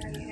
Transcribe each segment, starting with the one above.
Gracias.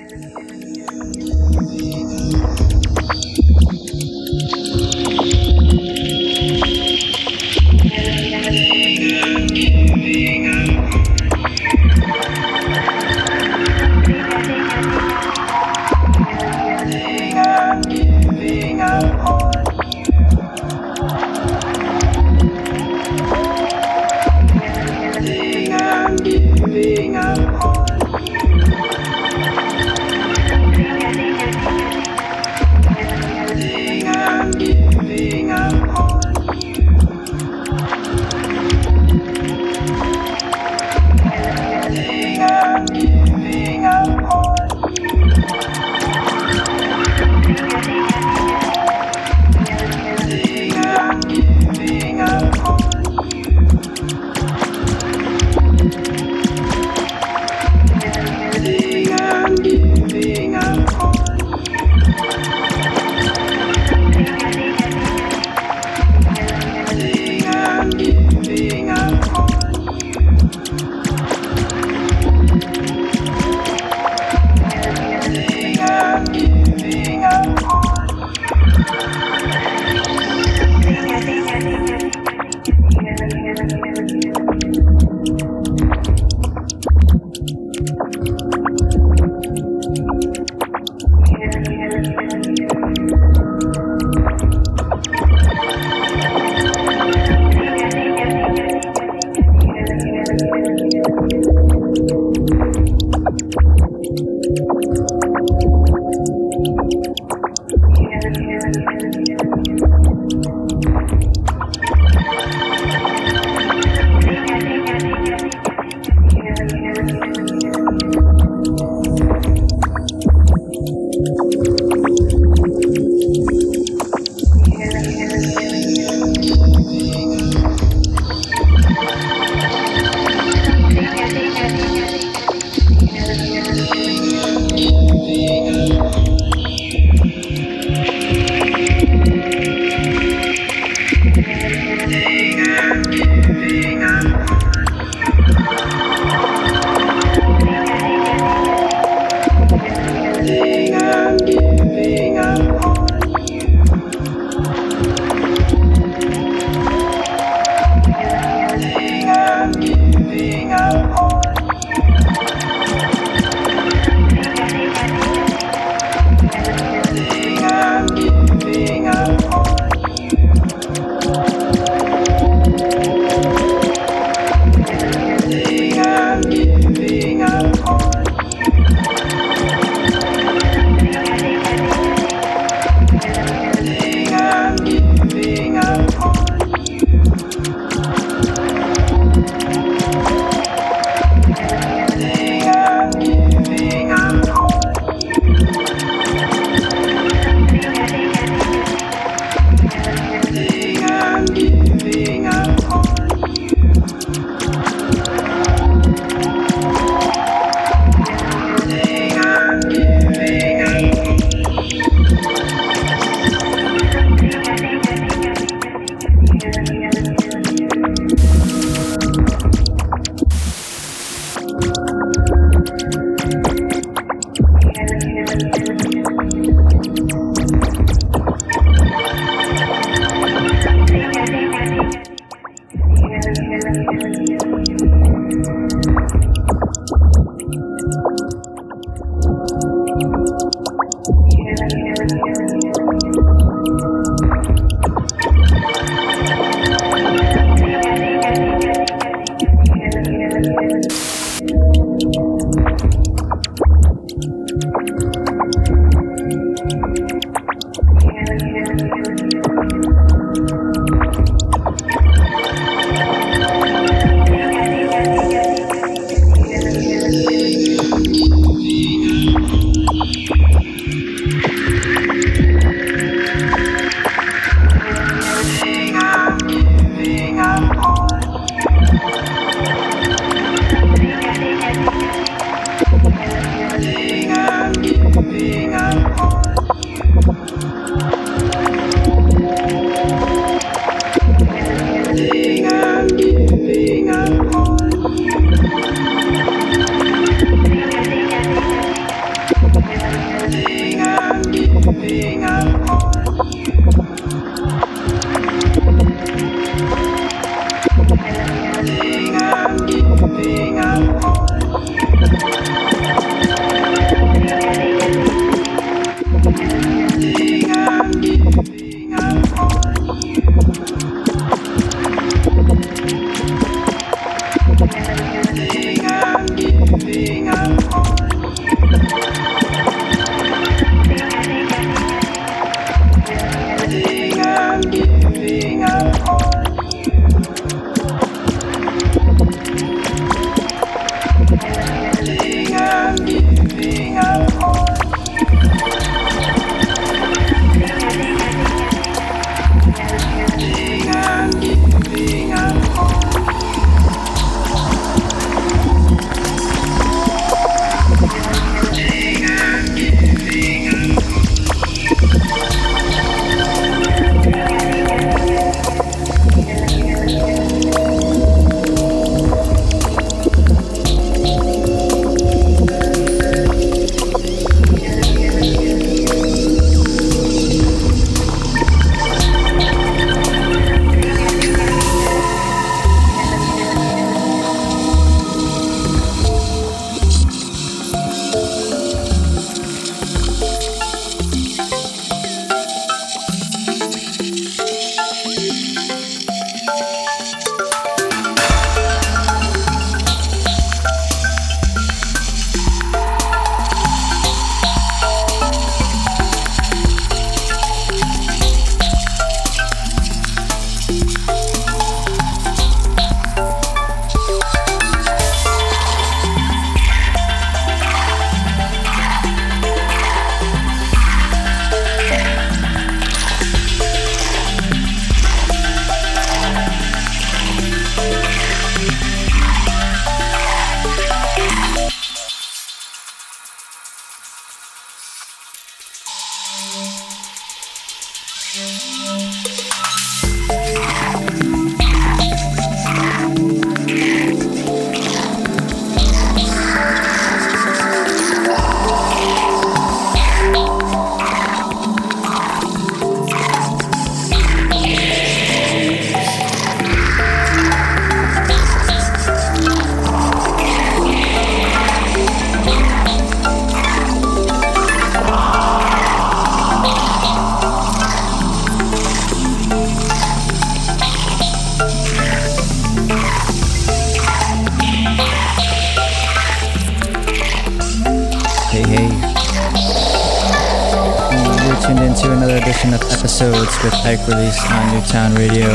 Release on Newtown Radio.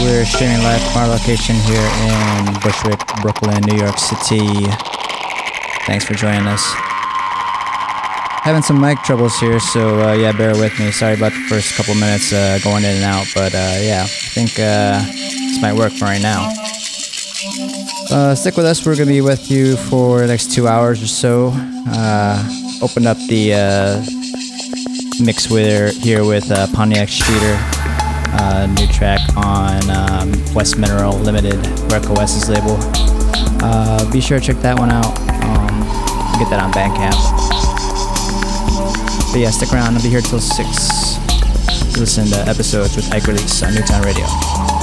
We're streaming live from our location here in Bushwick, Brooklyn, New York City. Thanks for joining us. Having some mic troubles here, so uh, yeah, bear with me. Sorry about the first couple minutes uh, going in and out, but uh, yeah, I think uh, this might work for right now. Uh, stick with us. We're going to be with you for the next two hours or so. Uh, open up the mix with here with uh, Pontiac Streator, uh, new track on um, West Mineral Limited, Huerco S.'s label. Uh, be sure to check that one out. Um, get that on Bandcamp. But yeah, stick around. I'll be here till 6 listen to episodes with Ike Release on Newtown Radio.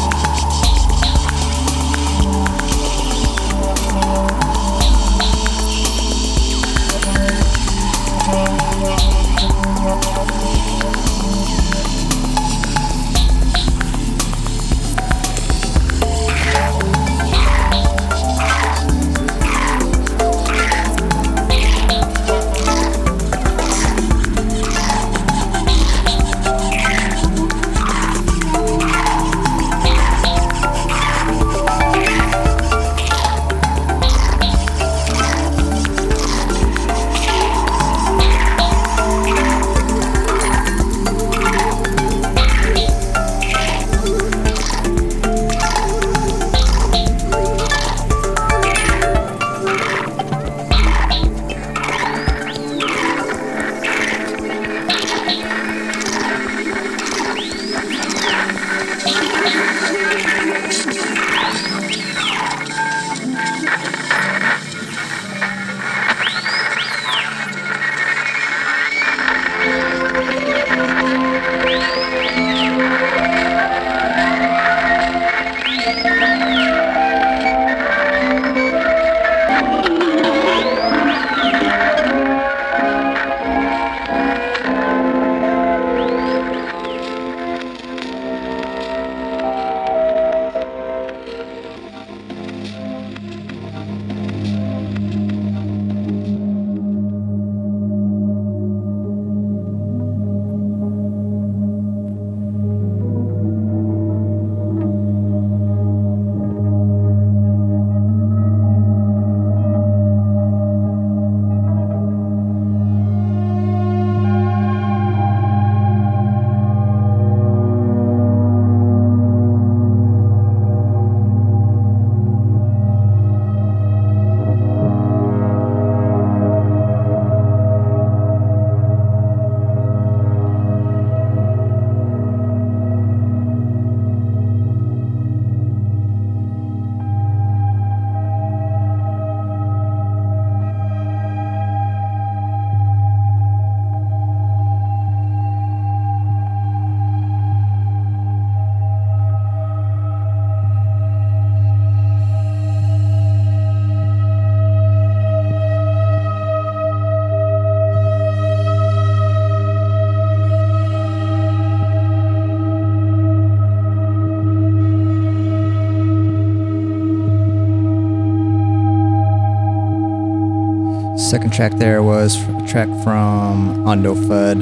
Second track there was a track from Ondo Fudd.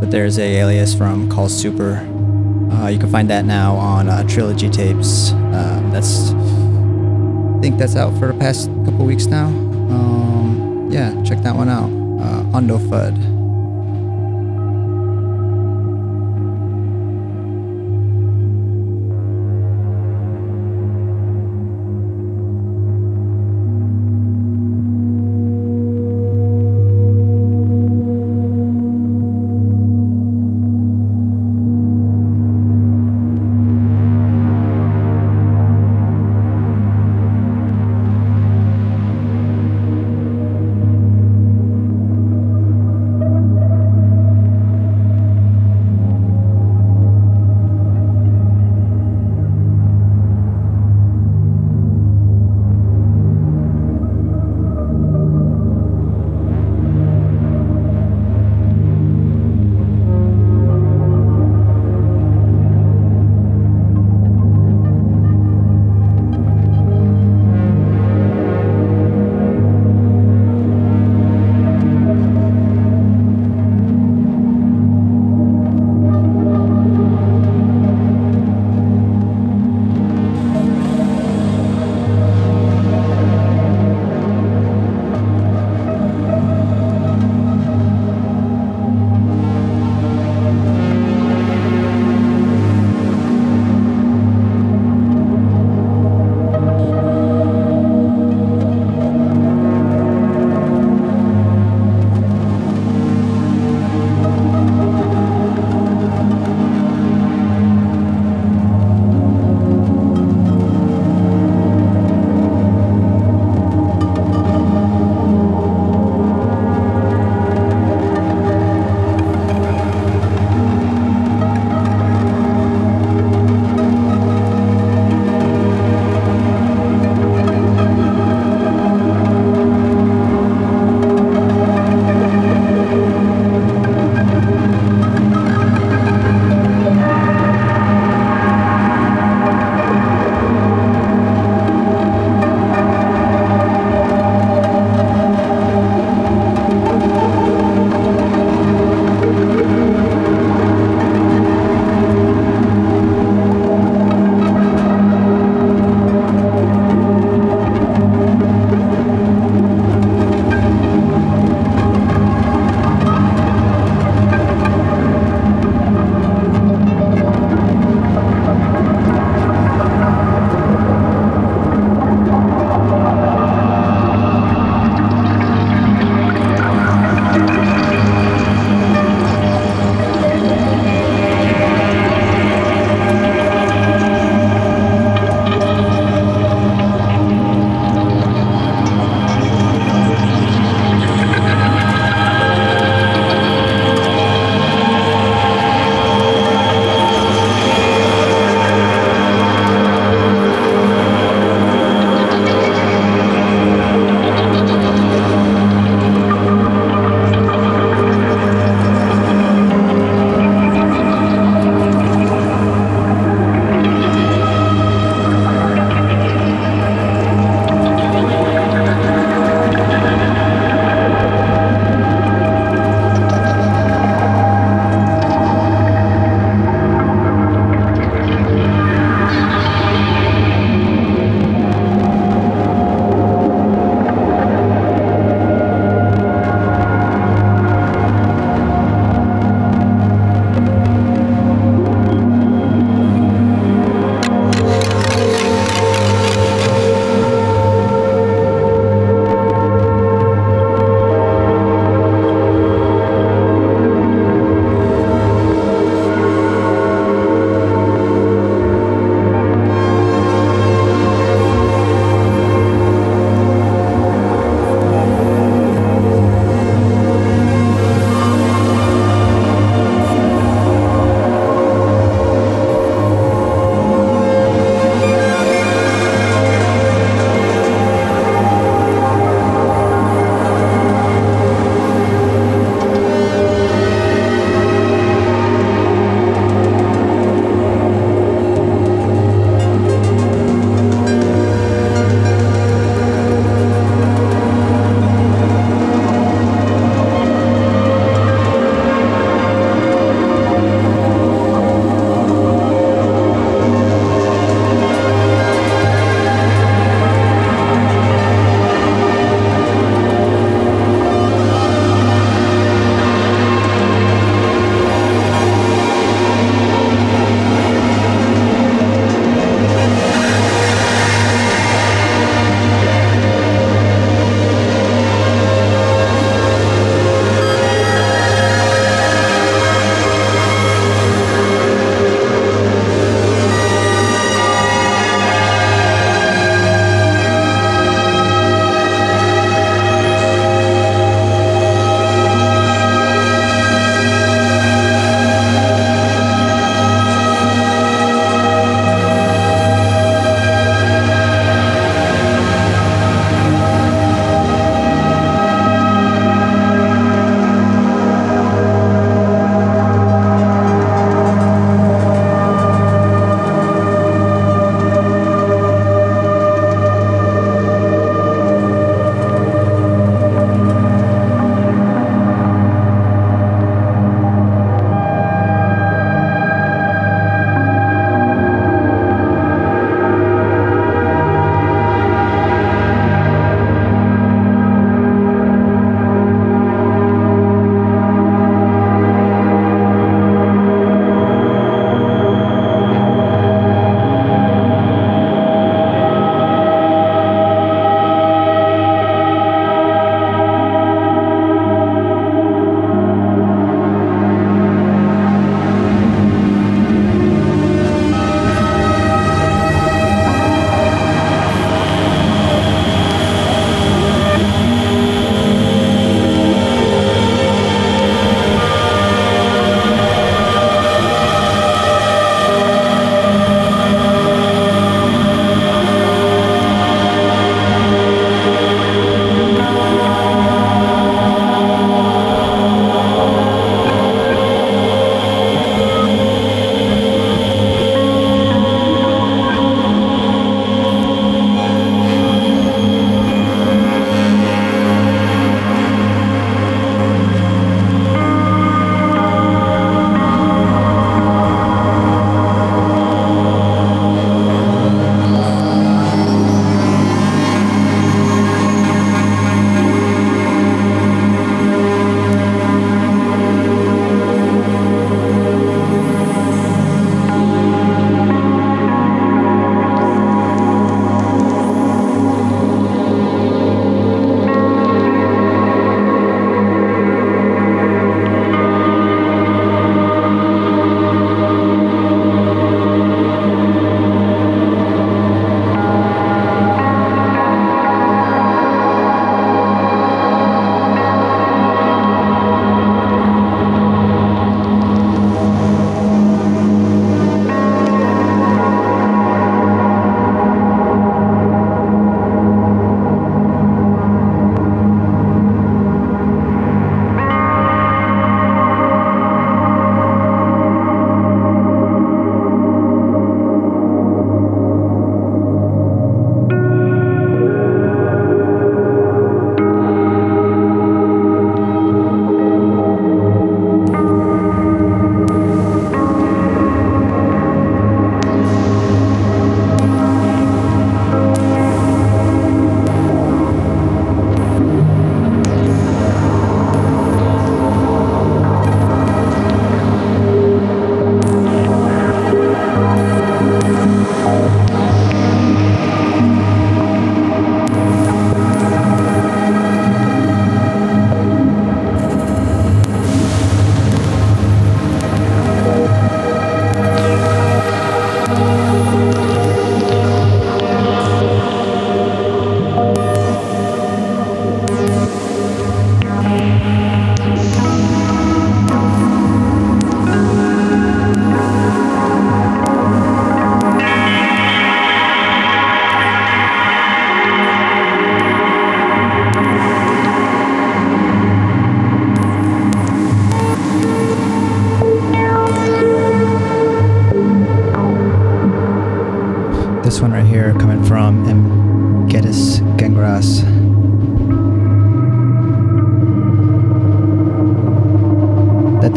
But there's a alias from Call Super. Uh, you can find that now on uh, Trilogy Tapes. Uh, that's, I think that's out for the past couple weeks now. Um, yeah, check that one out. Uh, Ondo Fudd.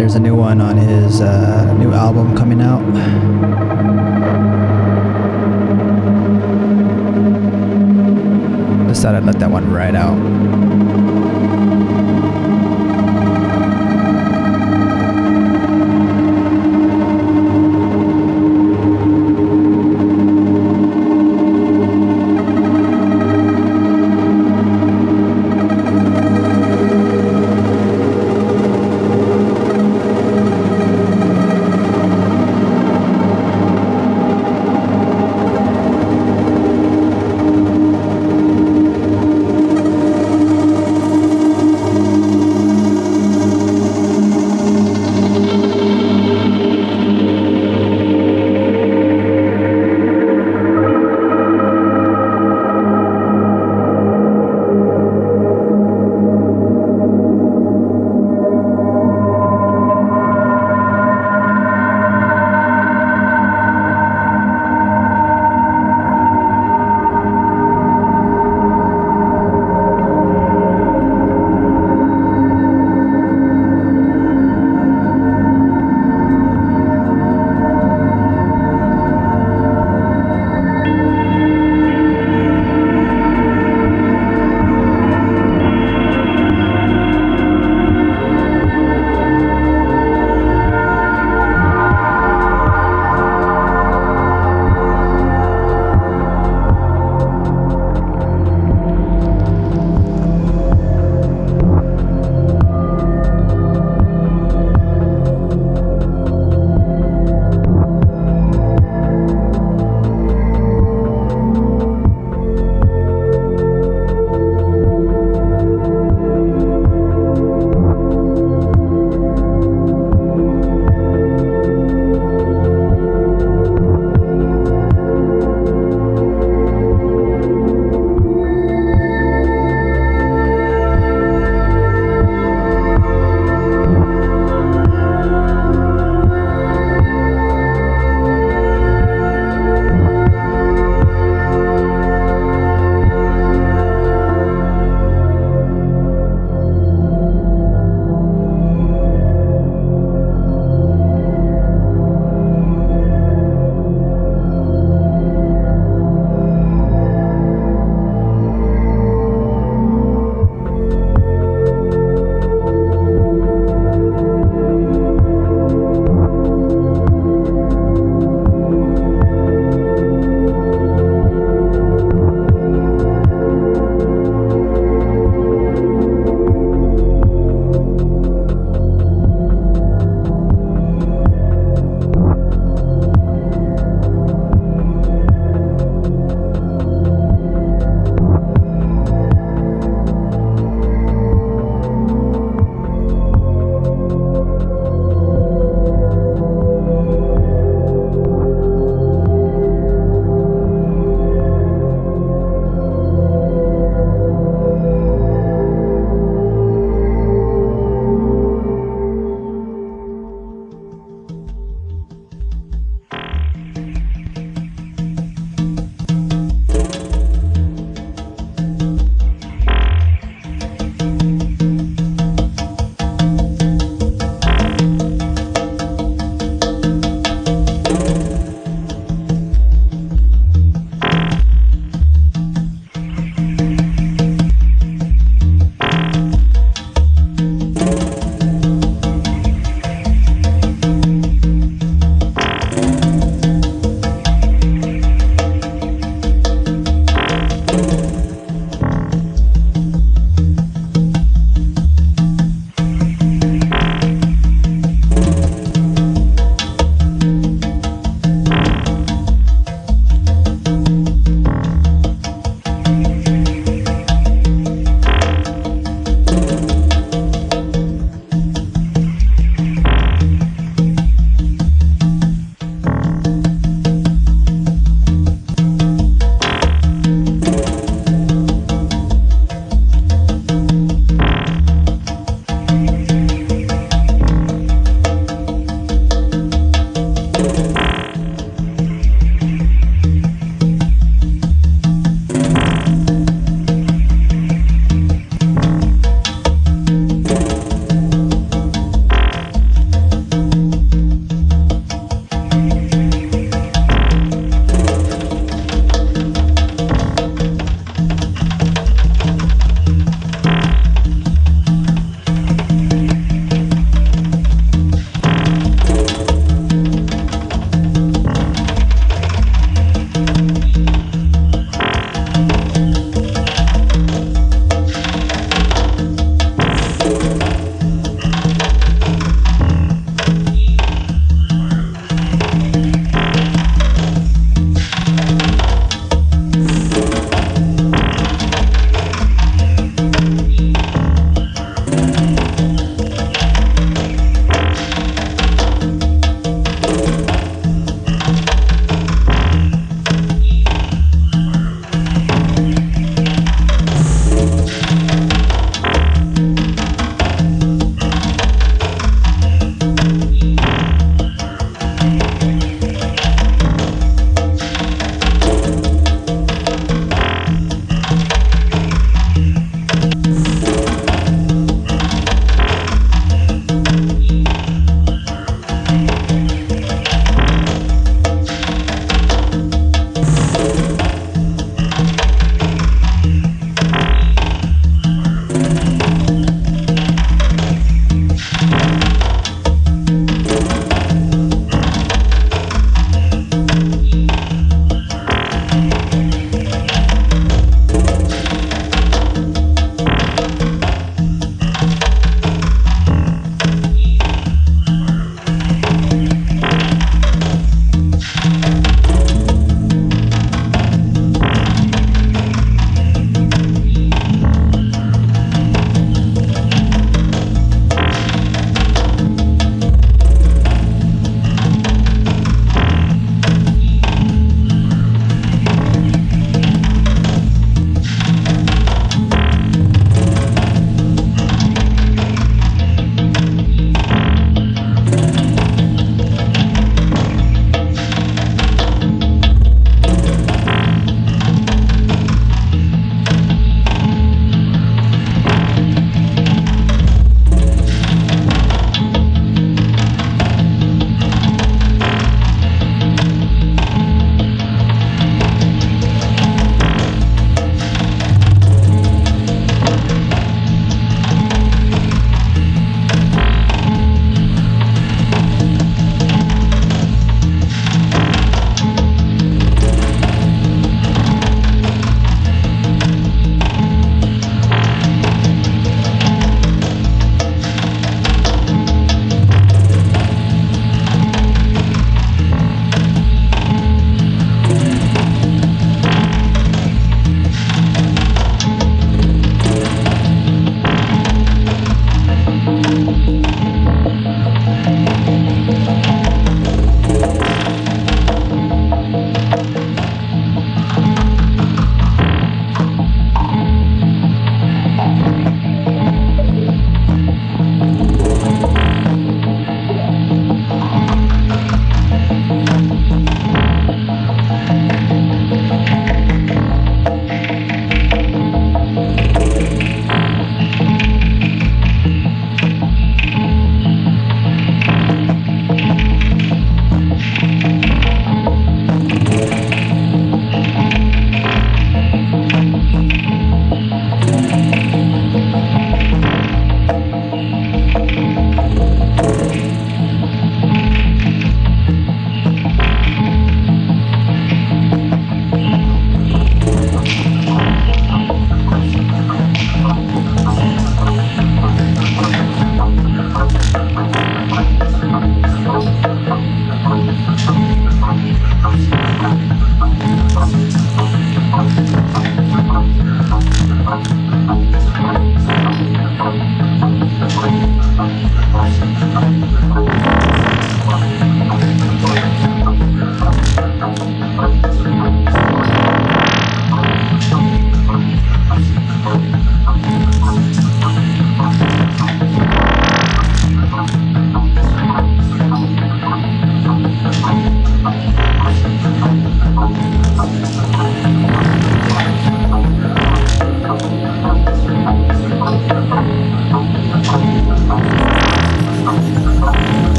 There's a new one on his uh, new album coming out. Decided I'd let that one ride out.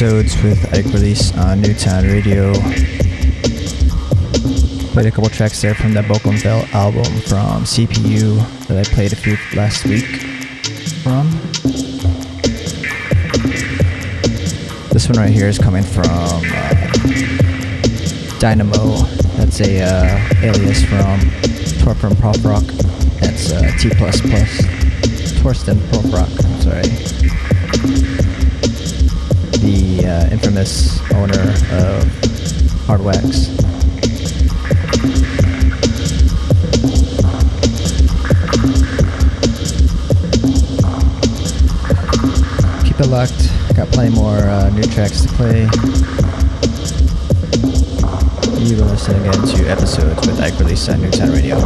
Episodes with Ike Release on Newtown Radio. Played a couple tracks there from that Belle album from CPU that I played a few last week from. This one right here is coming from uh, Dynamo. That's a uh, alias from Torpen Prop Rock. That's uh, T++. Torsten Pröfrock, I'm sorry uh, infamous owner of Hardwax. Keep it locked. Got plenty more uh, new tracks to play. You are listening again to episodes with Ike Release on Newtown Radio.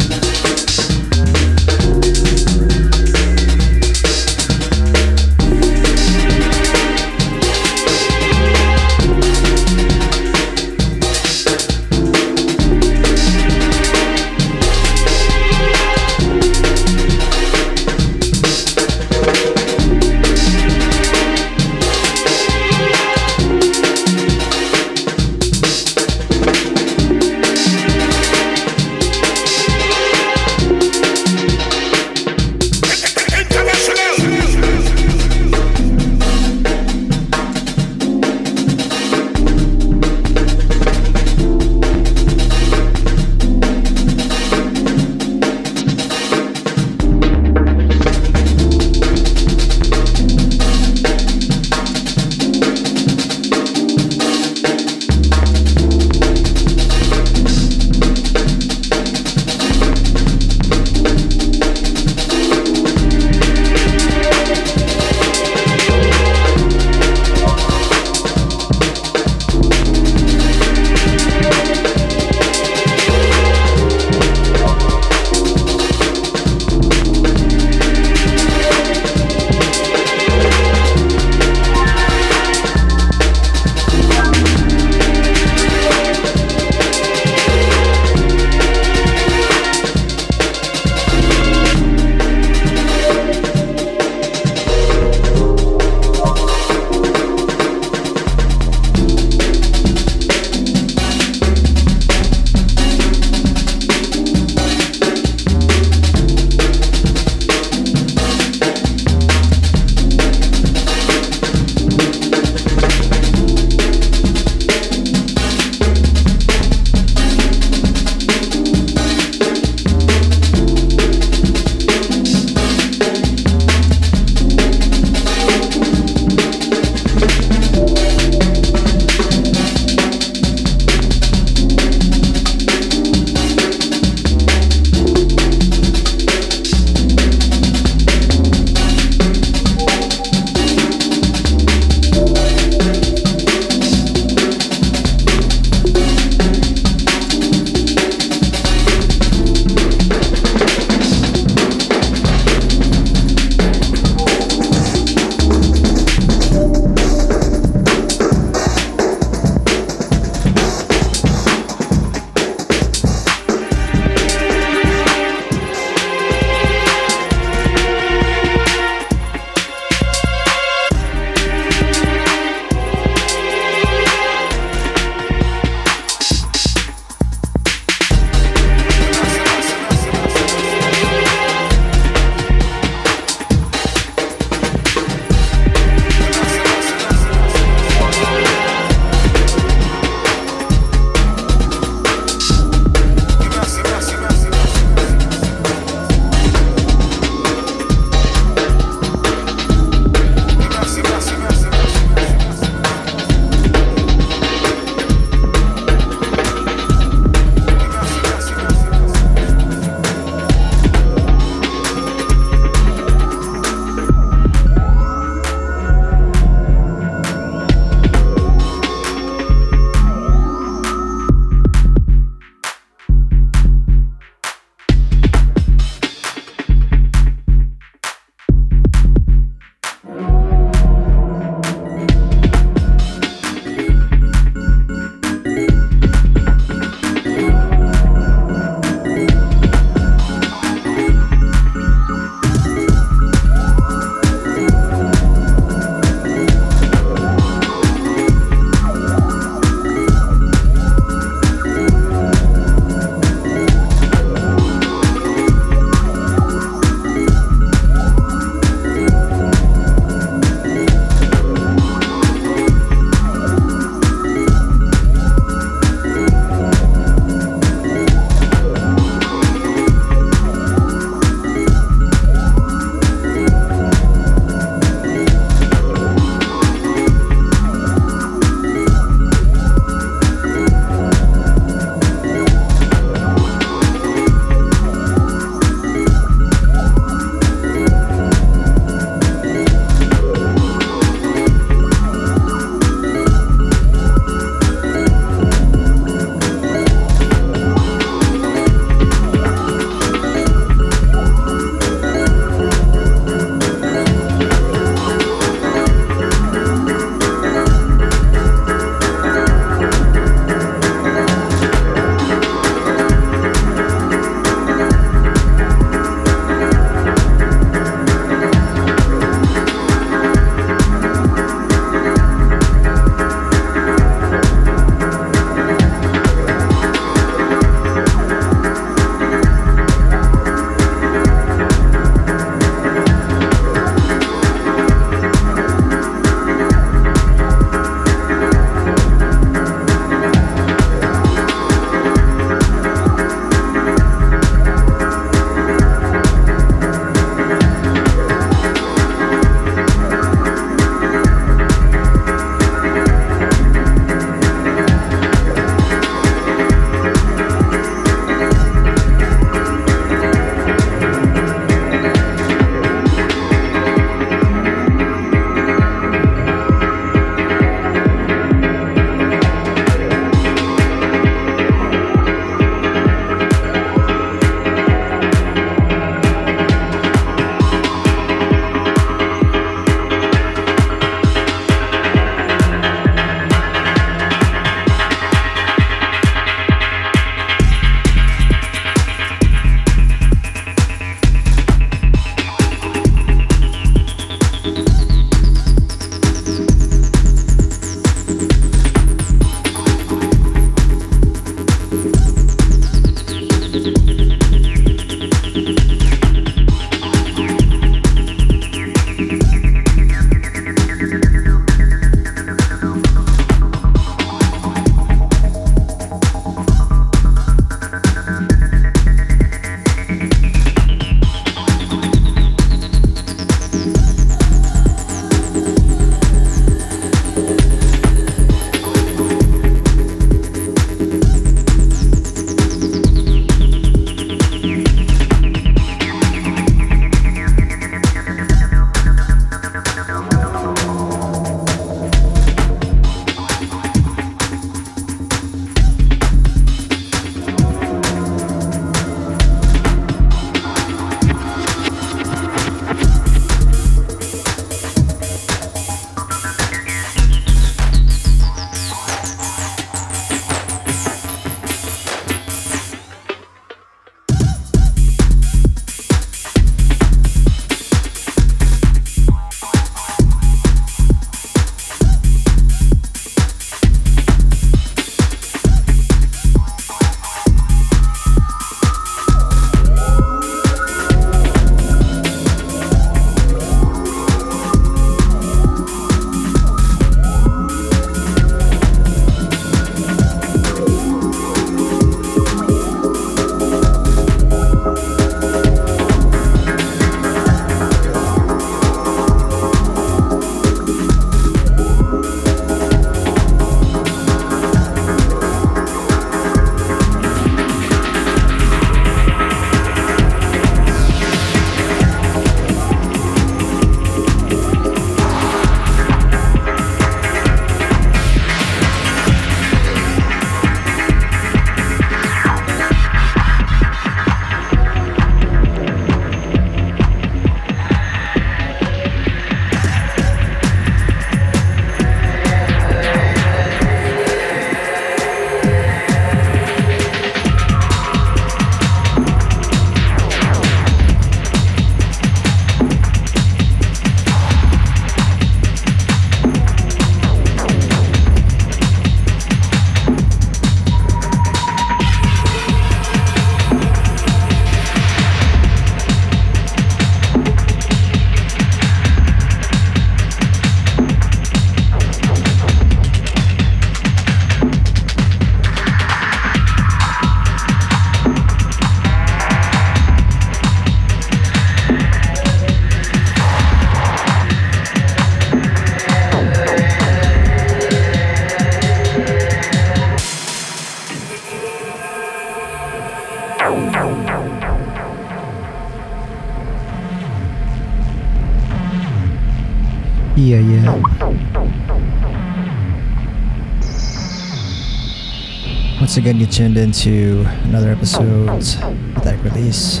Once again, you tuned into another episode of that release.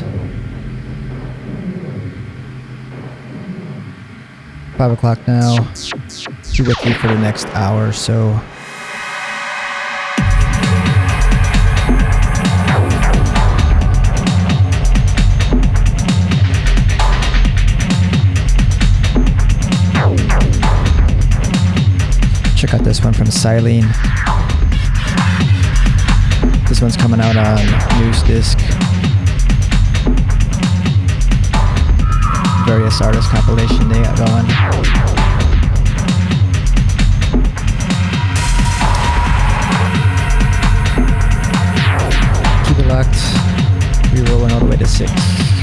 Five o'clock now. Be with you for the next hour or so. Check out this one from Silene. This one's coming out on News Disc. Various artist compilation they got going. Keep it locked. We're rolling all the way to six.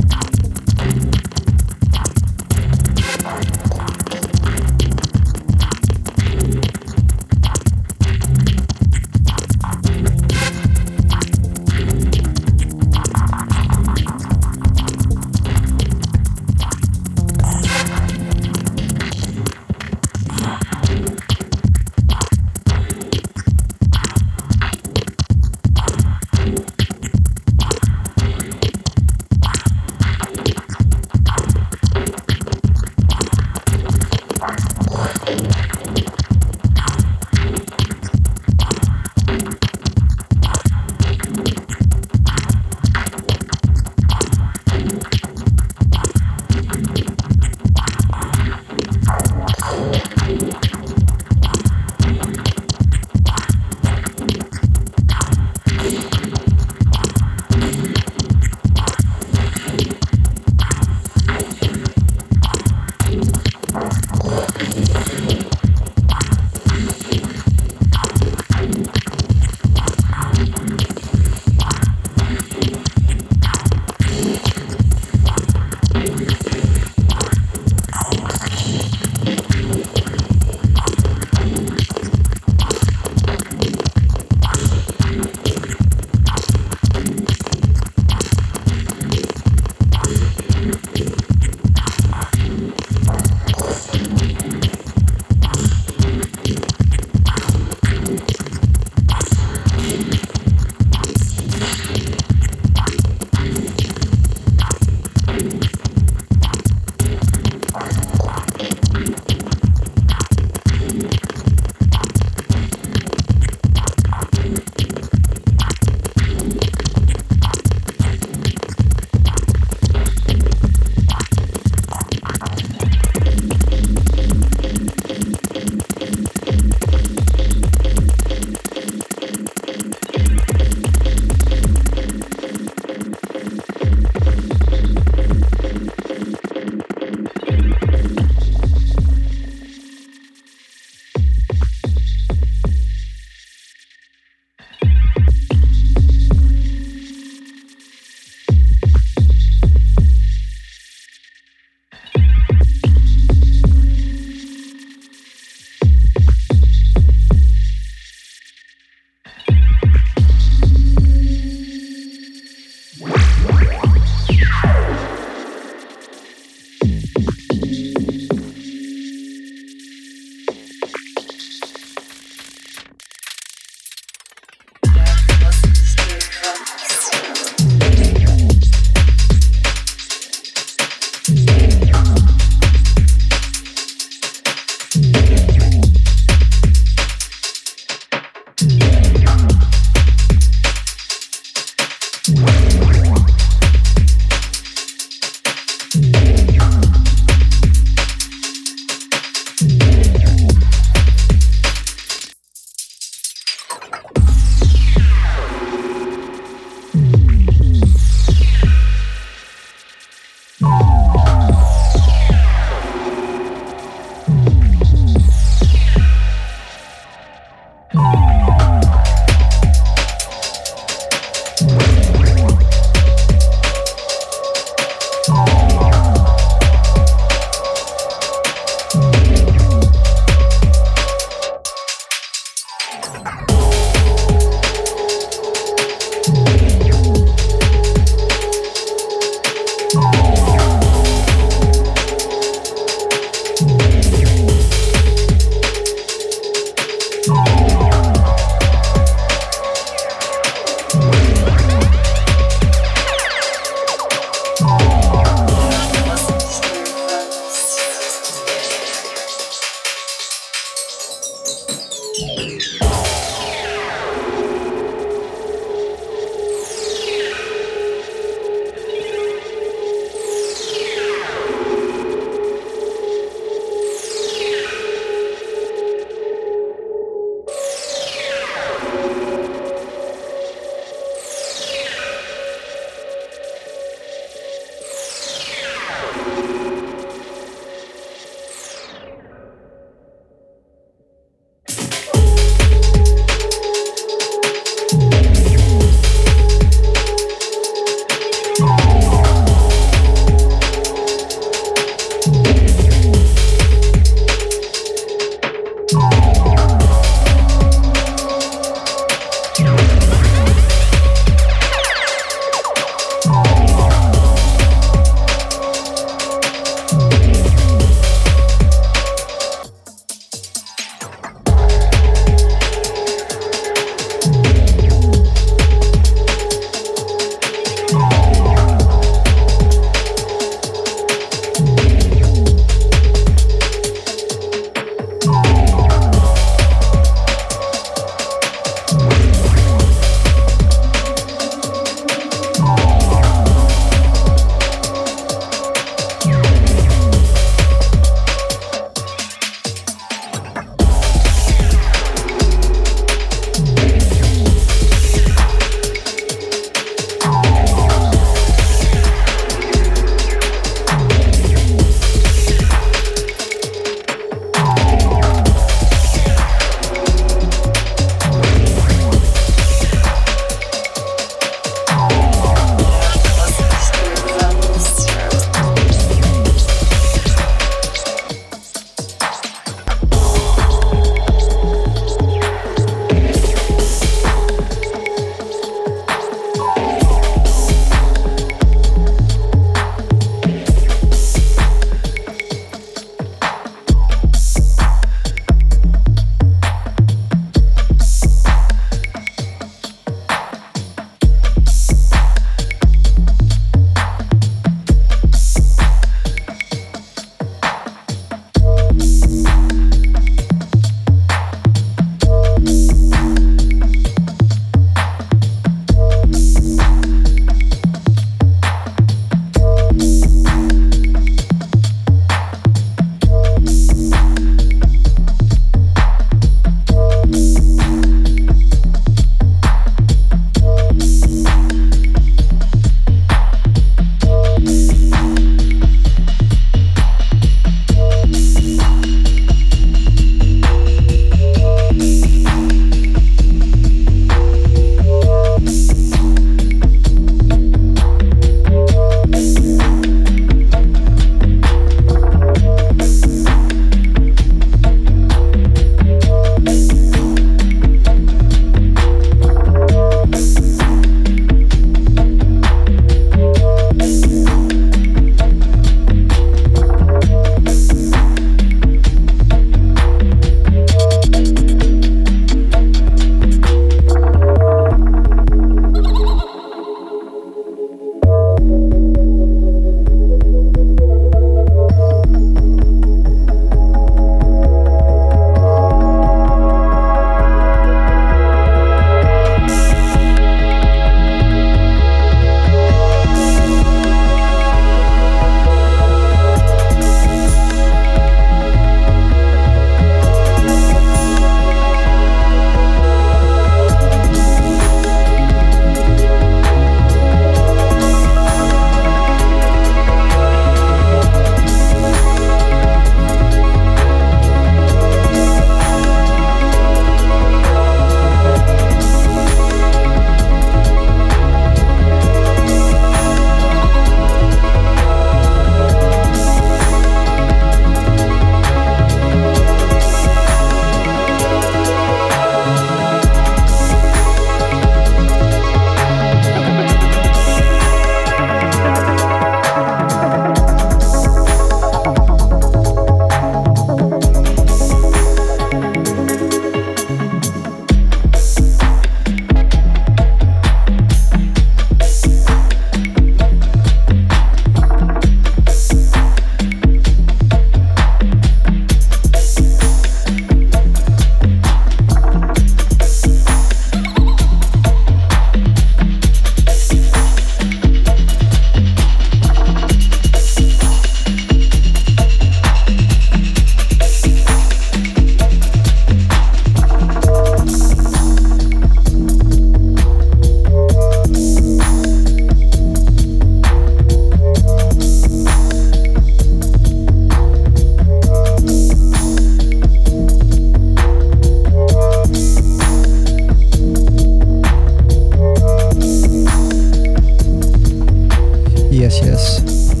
yes, yes.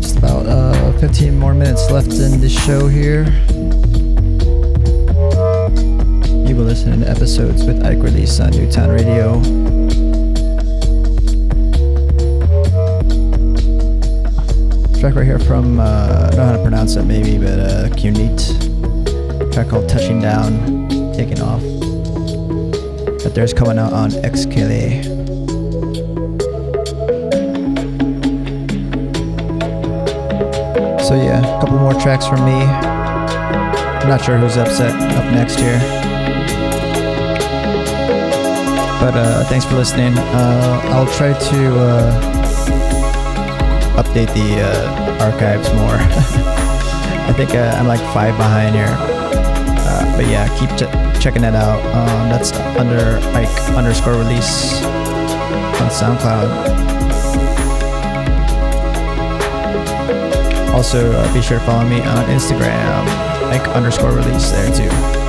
Just about uh, 15 more minutes left in the show here. You will listen to episodes with Ike Release on Newtown Radio. Track right here from, uh, I don't know how to pronounce it maybe, but uh, Cunite. Track called Touching Down, Taking Off. But there's coming out on Excalibur. So yeah, a couple more tracks from me. I'm not sure who's upset up next here. But uh, thanks for listening. Uh, I'll try to uh, update the uh, archives more. I think uh, I'm like five behind here. Uh, but yeah, keep ch- checking that out. Um, that's under Ike underscore release on SoundCloud. Also, uh, be sure to follow me on Instagram, Ike underscore release there too.